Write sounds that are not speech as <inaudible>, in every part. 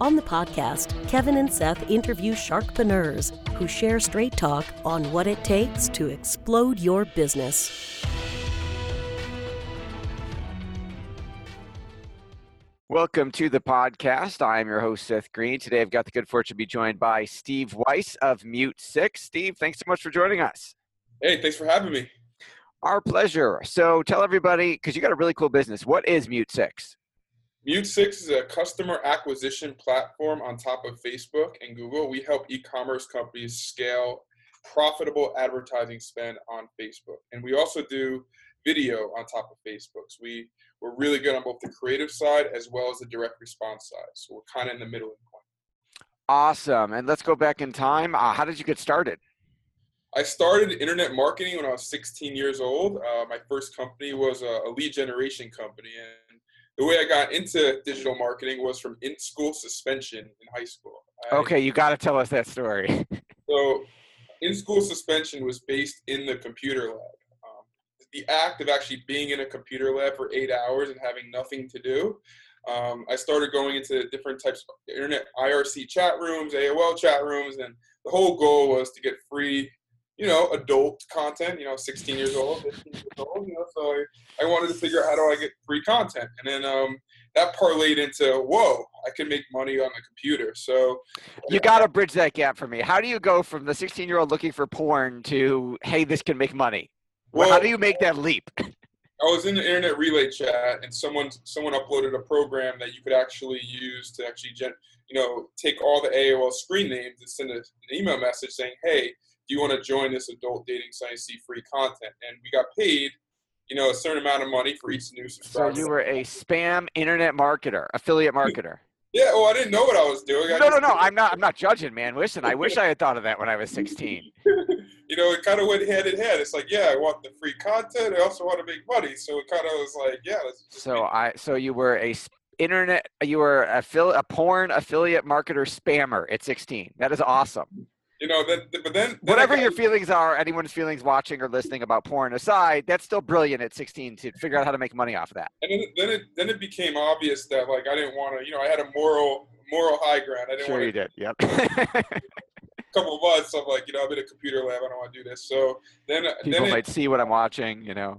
On the podcast, Kevin and Seth interview sharkpreneurs who share straight talk on what it takes to explode your business. Welcome to the podcast. I'm your host, Seth Green. Today I've got the good fortune to be joined by Steve Weiss of Mute Six. Steve, thanks so much for joining us. Hey, thanks for having me. Our pleasure. So tell everybody, because you got a really cool business, what is Mute Six? Mute Six is a customer acquisition platform on top of Facebook and Google. We help e commerce companies scale profitable advertising spend on Facebook. And we also do video on top of Facebook. So we, we're really good on both the creative side as well as the direct response side. So we're kind of in the middle of the point. Awesome. And let's go back in time. Uh, how did you get started? I started internet marketing when I was 16 years old. Uh, my first company was a, a lead generation company. The way I got into digital marketing was from in school suspension in high school. I, okay, you got to tell us that story. <laughs> so, in school suspension was based in the computer lab. Um, the act of actually being in a computer lab for eight hours and having nothing to do. Um, I started going into different types of internet IRC chat rooms, AOL chat rooms, and the whole goal was to get free you know, adult content, you know, 16 years old, 15 years old, you know, so I, I wanted to figure out how do I get free content. And then um, that parlayed into, whoa, I can make money on the computer. So you got to bridge that gap for me. How do you go from the 16 year old looking for porn to, hey, this can make money? Well, how do you make that leap? <laughs> I was in the internet relay chat, and someone someone uploaded a program that you could actually use to actually, gen, you know, take all the AOL screen names and send an email message saying, "Hey, do you want to join this adult dating site see free content? And we got paid, you know, a certain amount of money for each new subscriber. So you were a spam internet marketer, affiliate marketer. Yeah, well, I didn't know what I was doing. I no, no, no. I'm not. I'm not judging, man. Listen, I wish I had thought of that when I was 16. <laughs> you know, it kind of went head in head. It's like, yeah, I want the free content. I also want to make money. So it kind of was like, yeah. so I, so you were a internet, you were a, a porn affiliate marketer spammer at 16. That is awesome you know, then, but then, then whatever got, your feelings are, anyone's feelings watching or listening about porn aside, that's still brilliant at 16 to figure out how to make money off of that. And then, then it then it became obvious that like I didn't want to, you know, I had a moral moral high ground. I didn't sure want you did. Yep. a <laughs> couple of months, I'm like, you know, I'm in a computer lab. I don't want to do this. So then people then might see what I'm watching. You know.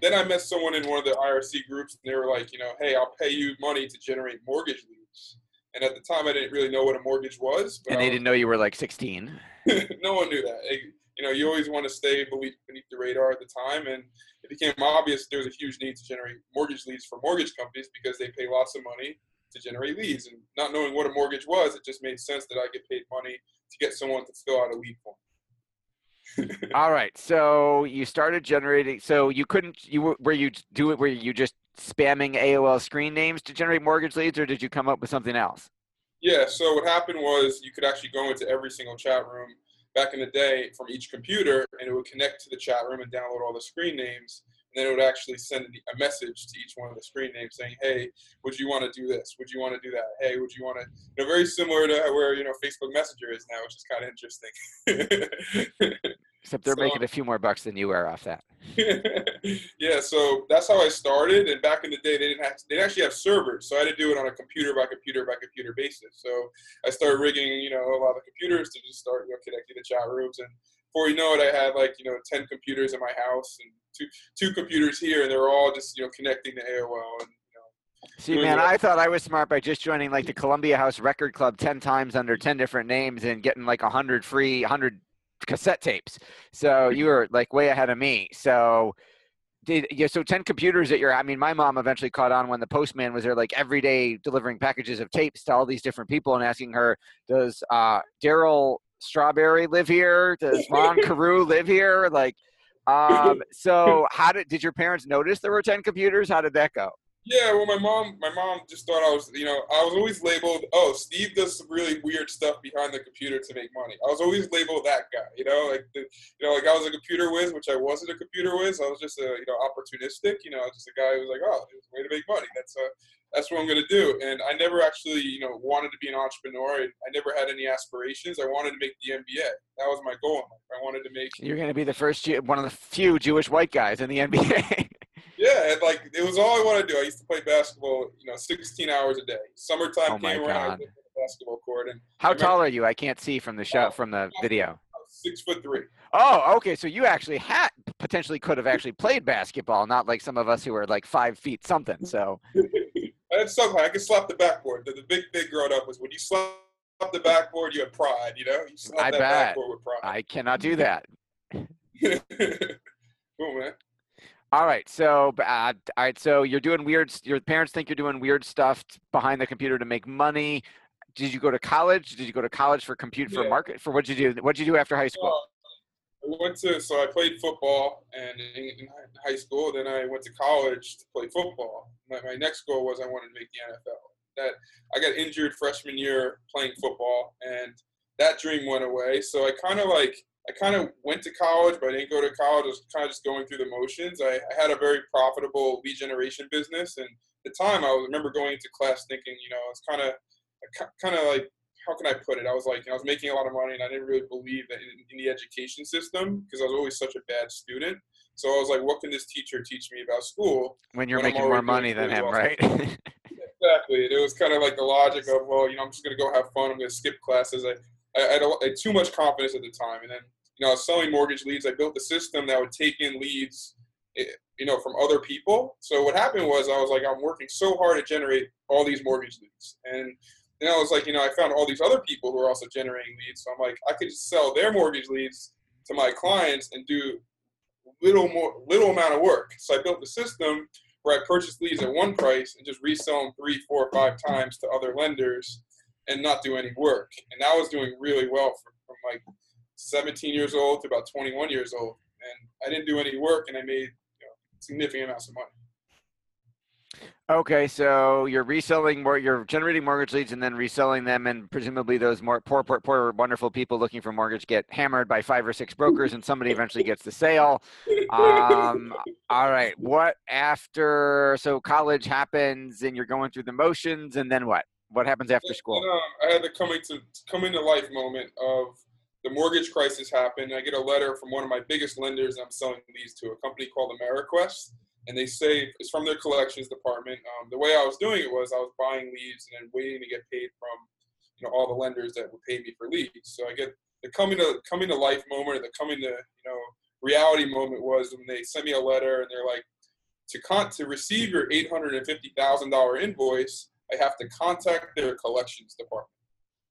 Then I met someone in one of the IRC groups, and they were like, you know, hey, I'll pay you money to generate mortgage leads. And at the time, I didn't really know what a mortgage was. and they was, didn't know you were like 16. <laughs> no one knew that. It, you know, you always want to stay beneath the radar at the time, and it became obvious there was a huge need to generate mortgage leads for mortgage companies because they pay lots of money to generate leads. And not knowing what a mortgage was, it just made sense that I get paid money to get someone to fill out a lead form. <laughs> All right. So you started generating. So you couldn't. You were. Were you do it? Were you just spamming AOL screen names to generate mortgage leads, or did you come up with something else? Yeah, so what happened was you could actually go into every single chat room back in the day from each computer, and it would connect to the chat room and download all the screen names. And then it would actually send a message to each one of the screen names saying, "Hey, would you want to do this? Would you want to do that? Hey, would you want to?" You know, very similar to where you know Facebook Messenger is now, which is kind of interesting. <laughs> Except they're so, making a few more bucks than you are off that. <laughs> yeah, so that's how I started. And back in the day, they didn't have they actually have servers, so I had to do it on a computer by computer by computer basis. So I started rigging, you know, a lot of computers to just start you know, connecting to chat rooms. And before you know it, I had like you know ten computers in my house and two two computers here, and they were all just you know connecting to AOL and See, man, I thought I was smart by just joining like the Columbia House Record Club 10 times under 10 different names and getting like 100 free, 100 cassette tapes. So you were like way ahead of me. So did yeah, so 10 computers at your I mean my mom eventually caught on when the postman was there like every day delivering packages of tapes to all these different people and asking her, Does uh Darryl Strawberry live here? Does Rod <laughs> Carew live here? Like um <laughs> so how did did your parents notice there were 10 computers? How did that go? Yeah, well, my mom, my mom just thought I was, you know, I was always labeled, oh, Steve does some really weird stuff behind the computer to make money. I was always labeled that guy, you know, like, the, you know, like I was a computer whiz, which I wasn't a computer whiz. I was just a, you know, opportunistic, you know, just a guy who was like, oh, there's a way to make money. That's a, that's what I'm gonna do. And I never actually, you know, wanted to be an entrepreneur. I never had any aspirations. I wanted to make the NBA. That was my goal. I wanted to make. You're gonna be the first, one of the few Jewish white guys in the NBA. <laughs> Yeah, and like it was all I wanted to do. I used to play basketball, you know, 16 hours a day. Summertime oh came around, I the basketball court. And how tall are you? I can't see from the show uh, from the video. Six foot three. Oh, okay. So you actually had potentially could have actually played basketball, not like some of us who are like five feet something. So. <laughs> I had some. I could slap the backboard. The, the big thing growing up was when you slap the backboard, you had pride. You know, you slap I that bet. backboard with pride. I cannot do that. <laughs> cool, man. All right, so uh, all right, so you're doing weird. Your parents think you're doing weird stuff behind the computer to make money. Did you go to college? Did you go to college for compute for market? For what did you do? What did you do after high school? I went to so I played football and in, in high school. Then I went to college to play football. My, my next goal was I wanted to make the NFL. That I got injured freshman year playing football, and that dream went away. So I kind of like I kind of went to college, but I didn't go to college. I was kind of just going through the motions. I, I had a very profitable lead generation business, and at the time, I was, remember going into class thinking, you know, it's kind of, kind of like, how can I put it? I was like, you know, I was making a lot of money, and I didn't really believe that in, in the education system because I was always such a bad student. So I was like, what can this teacher teach me about school? When you're when making more money than him, well? right? <laughs> exactly. It was kind of like the logic of, well, you know, I'm just going to go have fun. I'm going to skip classes. I, I, had, too much confidence at the time, and then you know, selling mortgage leads. I built a system that would take in leads, eh, you know, from other people. So what happened was I was like, I'm working so hard to generate all these mortgage leads. And then I was like, you know, I found all these other people who are also generating leads. So I'm like, I could sell their mortgage leads to my clients and do little more, little amount of work. So I built the system where I purchased leads at one price and just resell them three, four, five times to other lenders and not do any work. And that was doing really well from, from like 17 years old to about 21 years old, and I didn't do any work, and I made you know, significant amounts of money. Okay, so you're reselling more, you're generating mortgage leads and then reselling them, and presumably those more poor, poor, poor, wonderful people looking for mortgage get hammered by five or six brokers, and somebody eventually gets the sale. Um, all right, what after? So college happens, and you're going through the motions, and then what? What happens after school? um, I had the coming to coming to life moment of the mortgage crisis happened. I get a letter from one of my biggest lenders I'm selling these to, a company called AmeriQuest. And they say it's from their collections department. Um, the way I was doing it was I was buying leaves and then waiting to get paid from you know all the lenders that would pay me for leaves. So I get the coming to coming to life moment or the coming to you know reality moment was when they sent me a letter and they're like to con- to receive your eight hundred and fifty thousand dollar invoice, I have to contact their collections department.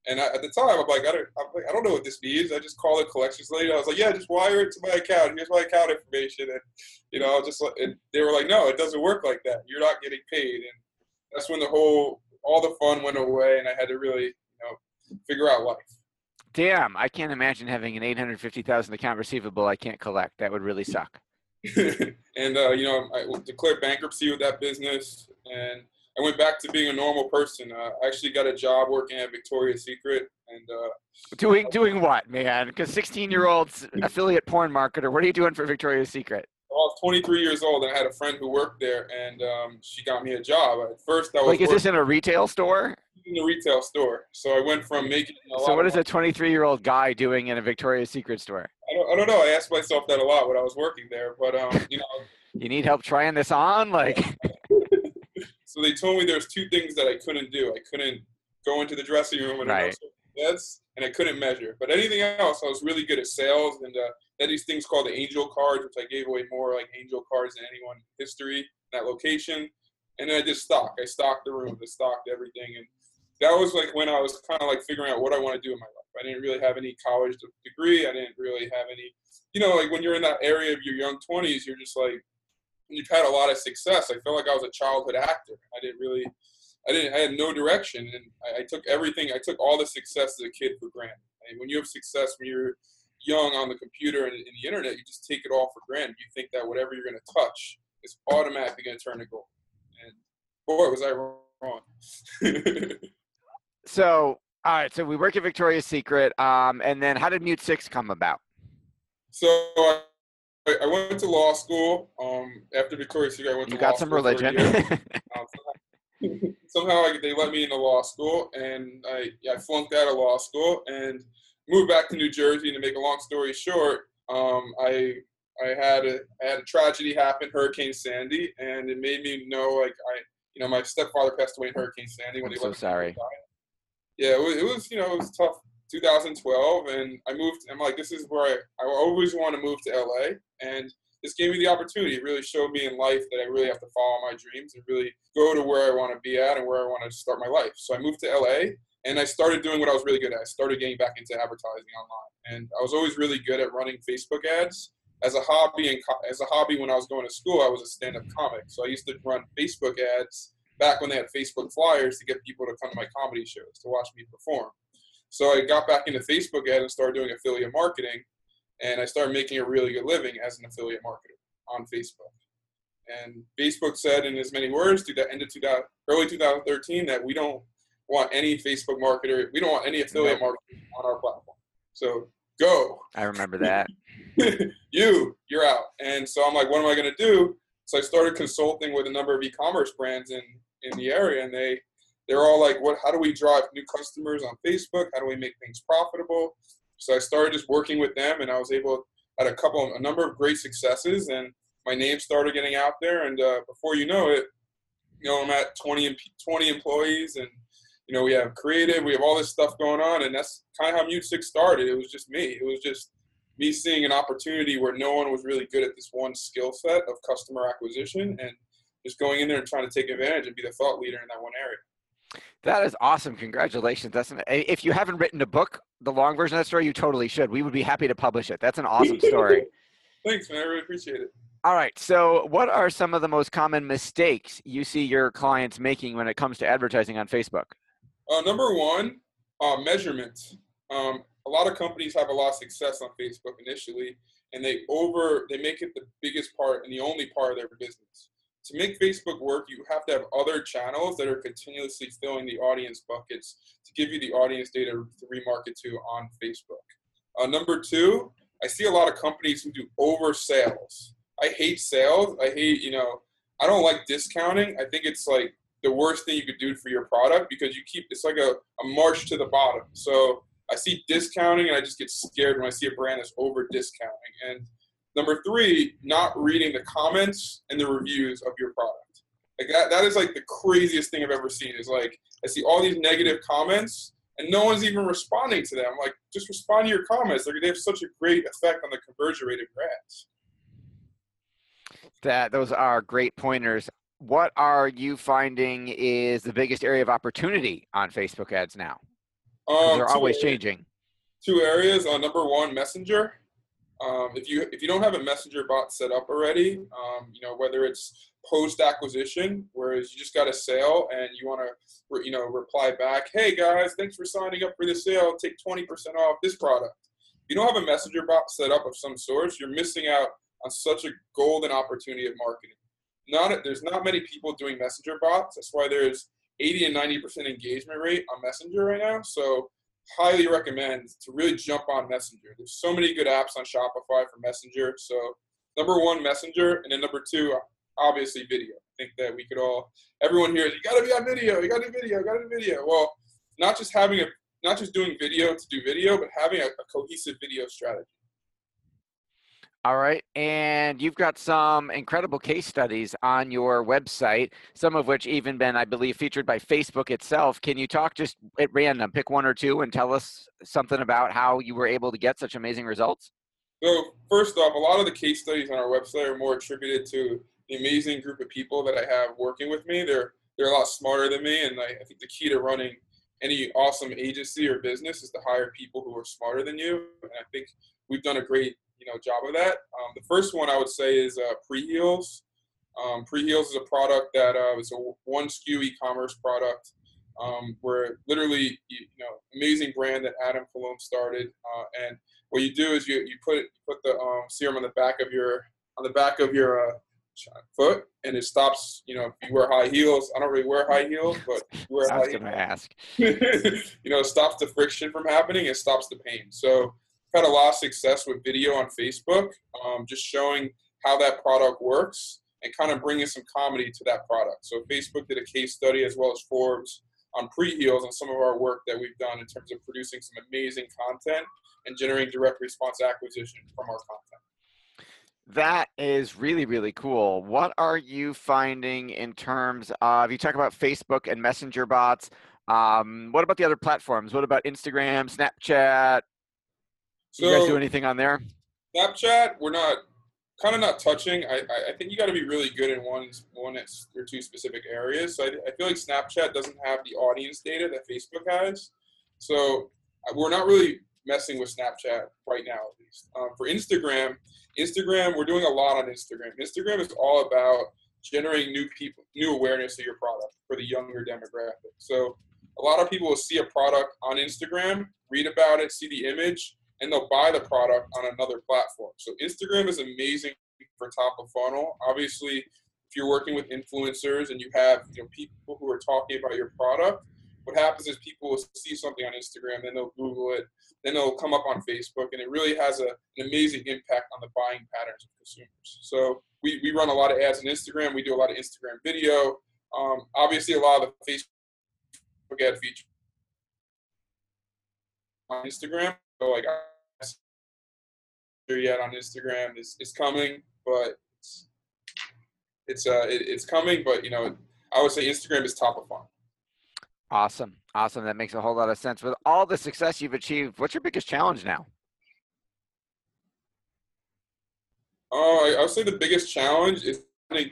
And I, at the time, I'm like, I don't, I'm like, I don't know what this means. I just called the collections lady. I was like, yeah, just wire it to my account. Here's my account information. And, you know, just, and they were like, no, it doesn't work like that. You're not getting paid. And that's when the whole, all the fun went away and I had to really, you know, figure out life. Damn, I can't imagine having an 850,000 account receivable I can't collect. That would really suck. <laughs> and, uh, you know, I declared bankruptcy with that business and, I went back to being a normal person. Uh, I actually got a job working at Victoria's Secret and uh, doing doing what, man? Because 16 year olds affiliate porn marketer. What are you doing for Victoria's Secret? I was 23 years old and I had a friend who worked there, and um, she got me a job. At first, I was like, is this in a retail store? In a retail store. So I went from making. so what is a 23 year old guy doing in a Victoria's Secret store? I don't, I don't know. I asked myself that a lot when I was working there, but um, you know. <laughs> you need help trying this on, like. So they told me there's two things that I couldn't do. I couldn't go into the dressing room and right. and I couldn't measure. But anything else, I was really good at sales. And uh, had these things called the angel cards, which I gave away more like angel cards than anyone in history in that location. And then I did stock. I stocked the room, I stocked everything, and that was like when I was kind of like figuring out what I want to do in my life. I didn't really have any college degree. I didn't really have any, you know, like when you're in that area of your young 20s, you're just like, you've had a lot of success. I felt like I was a childhood actor. I didn't really, I didn't, I had no direction, and I, I took everything. I took all the success as a kid for granted. And when you have success when you're young on the computer and in the internet, you just take it all for granted. You think that whatever you're going to touch is automatically going to turn to gold. And boy, was I wrong. <laughs> so, all right. So we work at Victoria's Secret, um, and then how did Mute Six come about? So I, I went to law school. Um, after Victoria's Secret, I went you to got law some school for a religion. <laughs> Um, <laughs> somehow I, they let me into law school, and I, I flunked out of law school and moved back to New Jersey. To make a long story short, um, I I had a I had a tragedy happen, Hurricane Sandy, and it made me know like I you know my stepfather passed away in Hurricane Sandy when I'm he so sorry. Yeah, it was, it was you know it was tough. 2012, and I moved. I'm like, this is where I I always want to move to LA, and this gave me the opportunity. It really showed me in life that I really have to follow my dreams and really go to where I want to be at and where I want to start my life. So I moved to LA and I started doing what I was really good at. I started getting back into advertising online, and I was always really good at running Facebook ads as a hobby. And as a hobby, when I was going to school, I was a stand-up comic, so I used to run Facebook ads back when they had Facebook flyers to get people to come to my comedy shows to watch me perform. So I got back into Facebook ads and started doing affiliate marketing, and I started making a really good living as an affiliate marketer on Facebook. And Facebook said in as many words, to the end of 2000, early 2013, that we don't want any Facebook marketer, we don't want any affiliate marketer on our platform. So go, I remember that. <laughs> you, you're out. And so I'm like, what am I going to do? So I started consulting with a number of e-commerce brands in in the area, and they they're all like, what? How do we drive new customers on Facebook? How do we make things profitable? So I started just working with them, and I was able had a couple, a number of great successes, and my name started getting out there. And uh, before you know it, you know, I'm at 20 em- 20 employees, and you know, we have creative, we have all this stuff going on, and that's kind of how Mute Six started. It was just me. It was just me seeing an opportunity where no one was really good at this one skill set of customer acquisition, and just going in there and trying to take advantage and be the thought leader in that one area. That is awesome. Congratulations. That's an, if you haven't written a book, the long version of that story, you totally should. We would be happy to publish it. That's an awesome <laughs> story. Thanks, man. I really appreciate it. All right. So, what are some of the most common mistakes you see your clients making when it comes to advertising on Facebook? Uh, number one, uh, measurement. Um, a lot of companies have a lot of success on Facebook initially, and they over they make it the biggest part and the only part of their business. To make Facebook work, you have to have other channels that are continuously filling the audience buckets to give you the audience data to remarket to on Facebook. Uh, number two, I see a lot of companies who do over sales. I hate sales. I hate, you know, I don't like discounting. I think it's like the worst thing you could do for your product because you keep it's like a, a march to the bottom. So I see discounting and I just get scared when I see a brand that's over discounting. And number three, not reading the comments and the reviews of your product. Like that, that is like the craziest thing I've ever seen. Is like I see all these negative comments and no one's even responding to them. Like just respond to your comments. Like they have such a great effect on the conversion rate of your ads. That those are great pointers. What are you finding is the biggest area of opportunity on Facebook ads now? Um, They're always areas- changing. two areas. Uh, number one, Messenger. Um, if you if you don't have a Messenger bot set up already, um, you know whether it's post acquisition, whereas you just got a sale and you want to you know reply back, hey guys, thanks for signing up for this sale. Take twenty percent off this product. If you don't have a Messenger bot set up of some sort, you're missing out on such a golden opportunity of marketing. Not there's not many people doing Messenger bots. That's why there's 80 and 90 percent engagement rate on Messenger right now. So highly recommend to really jump on Messenger. There's so many good apps on Shopify for Messenger. So number one, Messenger, and then number two, obviously video. I think that we could all, everyone here you got to be on video, you got to do video, you got to do video. Well, not just having a, not just doing video to do video, but having a, a cohesive video strategy. All right. And you've got some incredible case studies on your website, some of which even been, I believe, featured by Facebook itself. Can you talk just at random, pick one or two and tell us something about how you were able to get such amazing results? So first off, a lot of the case studies on our website are more attributed to the amazing group of people that I have working with me. They're they're a lot smarter than me, and I, I think the key to running any awesome agency or business is to hire people who are smarter than you. And I think we've done a great you know job of that. Um, the first one I would say is uh, Preheels. Um, Preheels is a product that uh, is a one SKU e-commerce product um, where literally you, you know amazing brand that Adam Cologne started, uh, and what you do is you, you put you put the um, serum on the back of your on the back of your uh, foot, and it stops. You know, if you wear high heels, I don't really wear high heels, but you wear <laughs> I was high going to ask. <laughs> you know, it stops the friction from happening. It stops the pain. So I've had a lot of success with video on Facebook, um, just showing how that product works and kind of bringing some comedy to that product. So Facebook did a case study as well as Forbes on Preheels and some of our work that we've done in terms of producing some amazing content and generating direct response acquisition from our content. That is really, really cool. What are you finding in terms of, you talk about Facebook and Messenger bots. Um, what about the other platforms? What about Instagram, Snapchat? So, you guys do anything on there? Snapchat, we're not kind of not touching. I, I think you got to be really good in one one or two specific areas. So I, I feel like Snapchat doesn't have the audience data that Facebook has. So uh, we're not really messing with Snapchat right now, at least. Um, for Instagram, Instagram, we're doing a lot on Instagram. Instagram is all about generating new people, new awareness of your product for the younger demographic. So a lot of people will see a product on Instagram, read about it, see the image, and they'll buy the product on another platform. So Instagram is amazing for top of funnel. Obviously, if you're working with influencers and you have you know people who are talking about your product, what happens is people will see something on Instagram, then they'll Google it, then they'll come up on Facebook, and it really has a, an amazing impact on the buying patterns of consumers. So we, we run a lot of ads on Instagram. We do a lot of Instagram video. Um, obviously, a lot of the Facebook ad features on Instagram. So like yet on Instagram is, is coming, but it's it's uh it, it's coming, but you know I would say Instagram is top of funnel. Awesome. Awesome. That makes a whole lot of sense. With all the success you've achieved, what's your biggest challenge now? Oh, I, I would say the biggest challenge is finding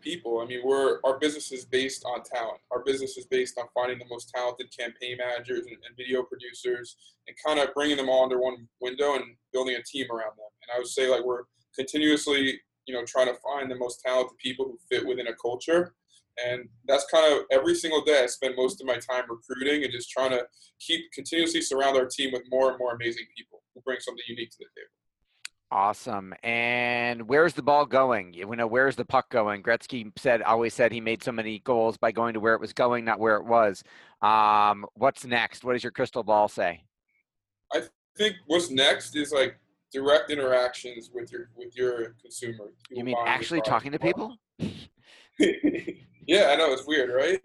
people. I mean, we're our business is based on talent. Our business is based on finding the most talented campaign managers and, and video producers and kind of bringing them all under one window and building a team around them. And I would say like we're continuously, you know, trying to find the most talented people who fit within a culture and that's kind of every single day I spend most of my time recruiting and just trying to keep continuously surround our team with more and more amazing people who bring something unique to the table. Awesome. And where's the ball going? You know, where's the puck going? Gretzky said, always said he made so many goals by going to where it was going, not where it was. Um, what's next? What does your crystal ball say? I think what's next is like direct interactions with your with your consumer. You mean actually talking to people? <laughs> Yeah, I know it's weird, right?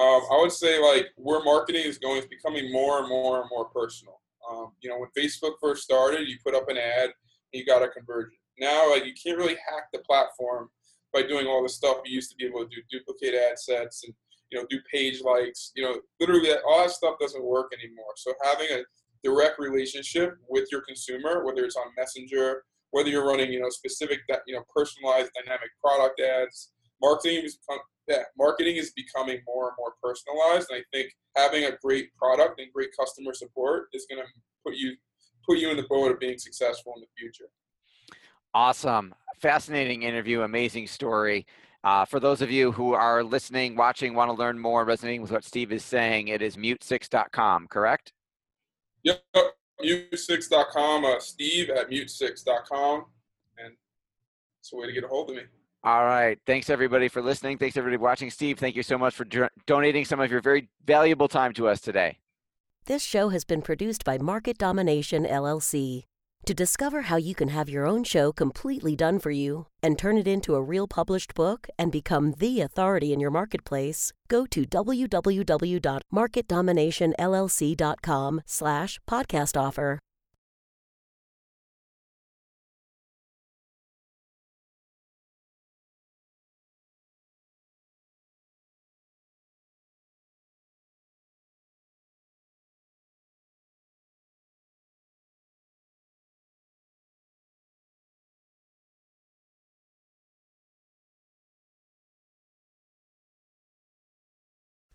Um, I would say like where marketing is going is becoming more and more and more personal. Um, you know, when Facebook first started, you put up an ad you got a conversion. Now, like you can't really hack the platform by doing all the stuff you used to be able to do, duplicate ad sets and you know do page likes. You know, literally that, all that stuff doesn't work anymore. So having a direct relationship with your consumer, whether it's on Messenger, whether you're running you know specific that you know personalized dynamic product ads, marketing is yeah, marketing is becoming more and more personalized. And I think having a great product and great customer support is going to put you put you in the boat of being successful in the future. Awesome, fascinating interview, amazing story. Uh, for those of you who are listening, watching, want to learn more, resonating with what Steve is saying, it is mute6.com, correct? Yep, mute6.com, uh, Steve at mute6.com, and it's a way to get a hold of me. All right. Thanks everybody for listening. Thanks everybody watching. Steve, thank you so much for donating some of your very valuable time to us today. This show has been produced by Market Domination LLC. To discover how you can have your own show completely done for you and turn it into a real published book and become the authority in your marketplace, go to www.marketdominationllc.com slash podcast offer.